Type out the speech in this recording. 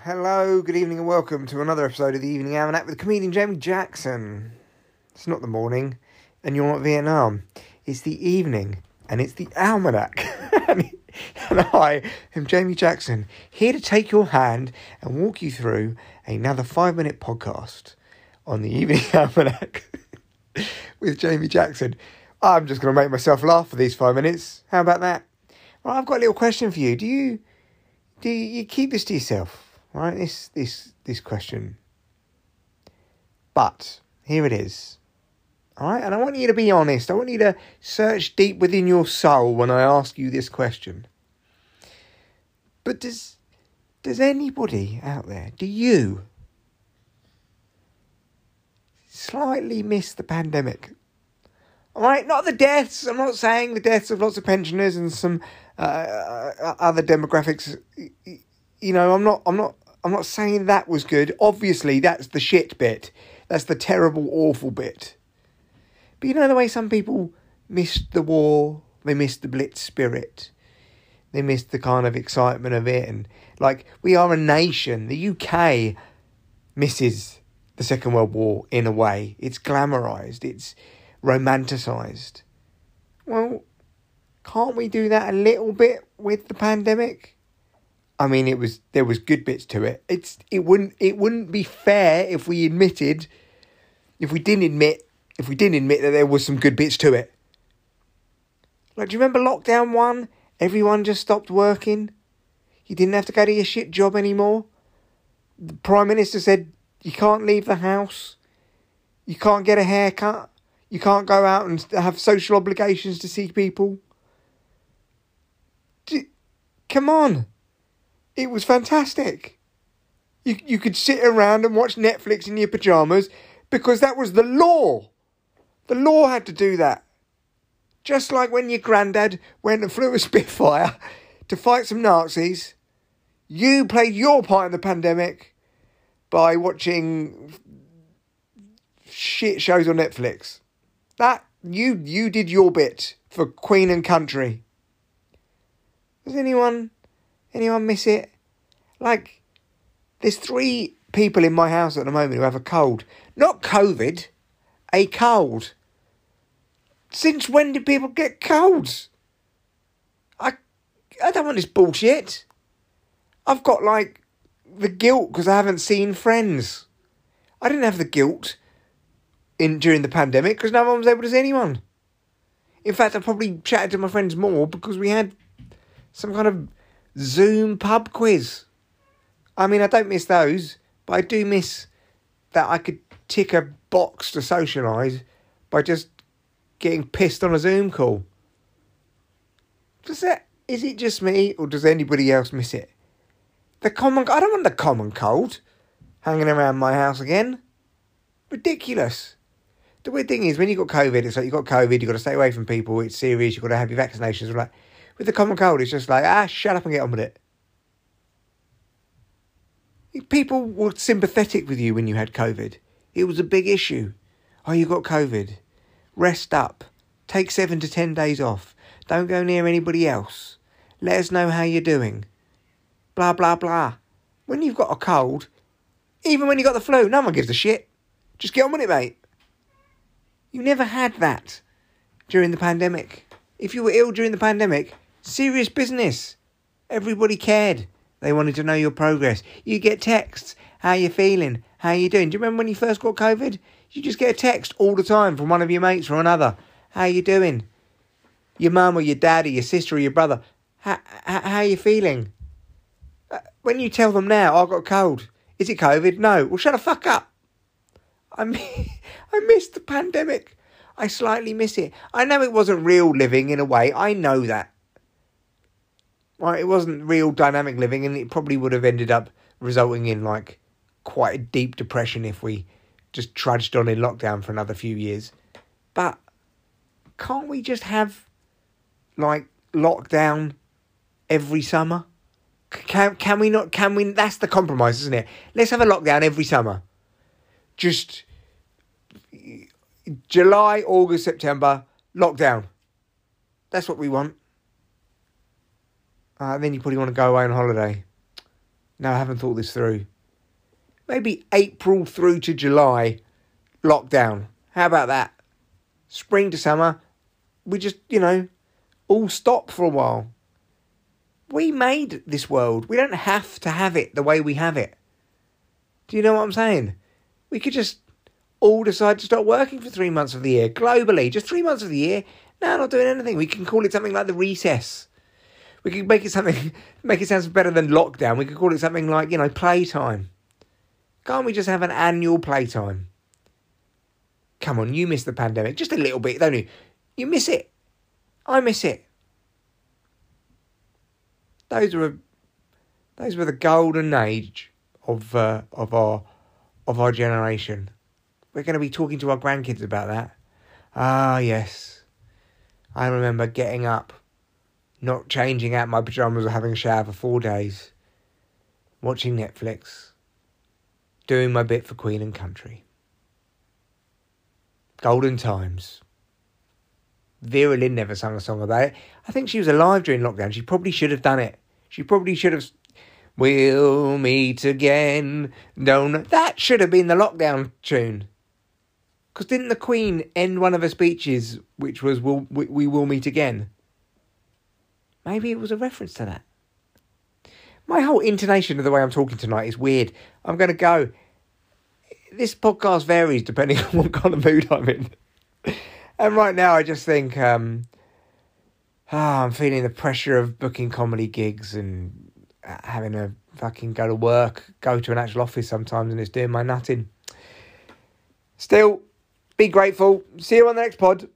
Hello, good evening, and welcome to another episode of the Evening Almanac with comedian Jamie Jackson. It's not the morning, and you're not Vietnam. It's the evening, and it's the Almanac. and I am Jamie Jackson, here to take your hand and walk you through another five minute podcast on the Evening Almanac with Jamie Jackson. I'm just going to make myself laugh for these five minutes. How about that? Well, I've got a little question for you. Do you do you keep this to yourself? Right, this this this question. But here it is. All right, and I want you to be honest. I want you to search deep within your soul when I ask you this question. But does does anybody out there, do you slightly miss the pandemic? All right, not the deaths. I'm not saying the deaths of lots of pensioners and some uh, uh, other demographics. You know, I'm not. I'm not. I'm not saying that was good. Obviously, that's the shit bit. That's the terrible, awful bit. But you know the way some people missed the war. They missed the Blitz spirit. They missed the kind of excitement of it, and like we are a nation. The UK misses the Second World War in a way. It's glamorized. It's romanticized. Well, can't we do that a little bit with the pandemic? I mean, it was there was good bits to it. It's it wouldn't it wouldn't be fair if we admitted, if we didn't admit, if we didn't admit that there was some good bits to it. Like, do you remember lockdown one? Everyone just stopped working. You didn't have to go to your shit job anymore. The prime minister said you can't leave the house. You can't get a haircut. You can't go out and have social obligations to see people. Come on. It was fantastic. You, you could sit around and watch Netflix in your pajamas because that was the law. The law had to do that. Just like when your granddad went and flew a Spitfire to fight some Nazis, you played your part in the pandemic by watching shit shows on Netflix. That you you did your bit for Queen and country. Does anyone anyone miss it? Like, there's three people in my house at the moment who have a cold. Not COVID, a cold. Since when do people get colds? I I don't want this bullshit. I've got like the guilt because I haven't seen friends. I didn't have the guilt in during the pandemic because no one was able to see anyone. In fact, I probably chatted to my friends more because we had some kind of Zoom pub quiz. I mean, I don't miss those, but I do miss that I could tick a box to socialise by just getting pissed on a Zoom call. Does that is it just me or does anybody else miss it? The common I don't want the common cold hanging around my house again. Ridiculous. The weird thing is when you got COVID, it's like you got COVID, you've got to stay away from people. It's serious. you've got to have your vaccinations. Like with the common cold, it's just like ah, shut up and get on with it. People were sympathetic with you when you had COVID. It was a big issue. Oh, you got COVID. Rest up. Take seven to ten days off. Don't go near anybody else. Let us know how you're doing. Blah, blah, blah. When you've got a cold, even when you got the flu, no one gives a shit. Just get on with it, mate. You never had that during the pandemic. If you were ill during the pandemic, serious business. Everybody cared. They wanted to know your progress. You get texts. How you feeling? How you doing? Do you remember when you first got COVID? You just get a text all the time from one of your mates or another. How you doing? Your mum or your dad or your sister or your brother. How, how, how you feeling? Uh, when you tell them now, I got a cold. Is it COVID? No. Well, shut the fuck up. I mean, I miss the pandemic. I slightly miss it. I know it wasn't real living in a way. I know that. Right, it wasn't real dynamic living, and it probably would have ended up resulting in like quite a deep depression if we just trudged on in lockdown for another few years. But can't we just have like lockdown every summer? Can can we not? Can we? That's the compromise, isn't it? Let's have a lockdown every summer. Just July, August, September, lockdown. That's what we want. Uh, then you probably want to go away on holiday. No, I haven't thought this through. Maybe April through to July, lockdown. How about that? Spring to summer, we just, you know, all stop for a while. We made this world. We don't have to have it the way we have it. Do you know what I'm saying? We could just all decide to stop working for three months of the year globally, just three months of the year. No, not doing anything. We can call it something like the recess. We could make it something, make it sound better than lockdown. We could call it something like, you know, playtime. Can't we just have an annual playtime? Come on, you miss the pandemic just a little bit, don't you? You miss it. I miss it. Those were, those were the golden age of uh, of our of our generation. We're going to be talking to our grandkids about that. Ah, yes. I remember getting up, not changing out my pajamas or having a shower for four days, watching Netflix, doing my bit for Queen and Country. Golden times. Vera Lynn never sung a song about it. I think she was alive during lockdown. She probably should have done it. She probably should have. We'll meet again. Don't. That should have been the lockdown tune. Because didn't the Queen end one of her speeches, which was we'll, we, we will meet again? Maybe it was a reference to that. My whole intonation of the way I'm talking tonight is weird. I'm going to go. This podcast varies depending on what kind of mood I'm in. and right now, I just think um, oh, I'm feeling the pressure of booking comedy gigs and having to fucking go to work, go to an actual office sometimes, and it's doing my nutting. Still, be grateful. See you on the next pod.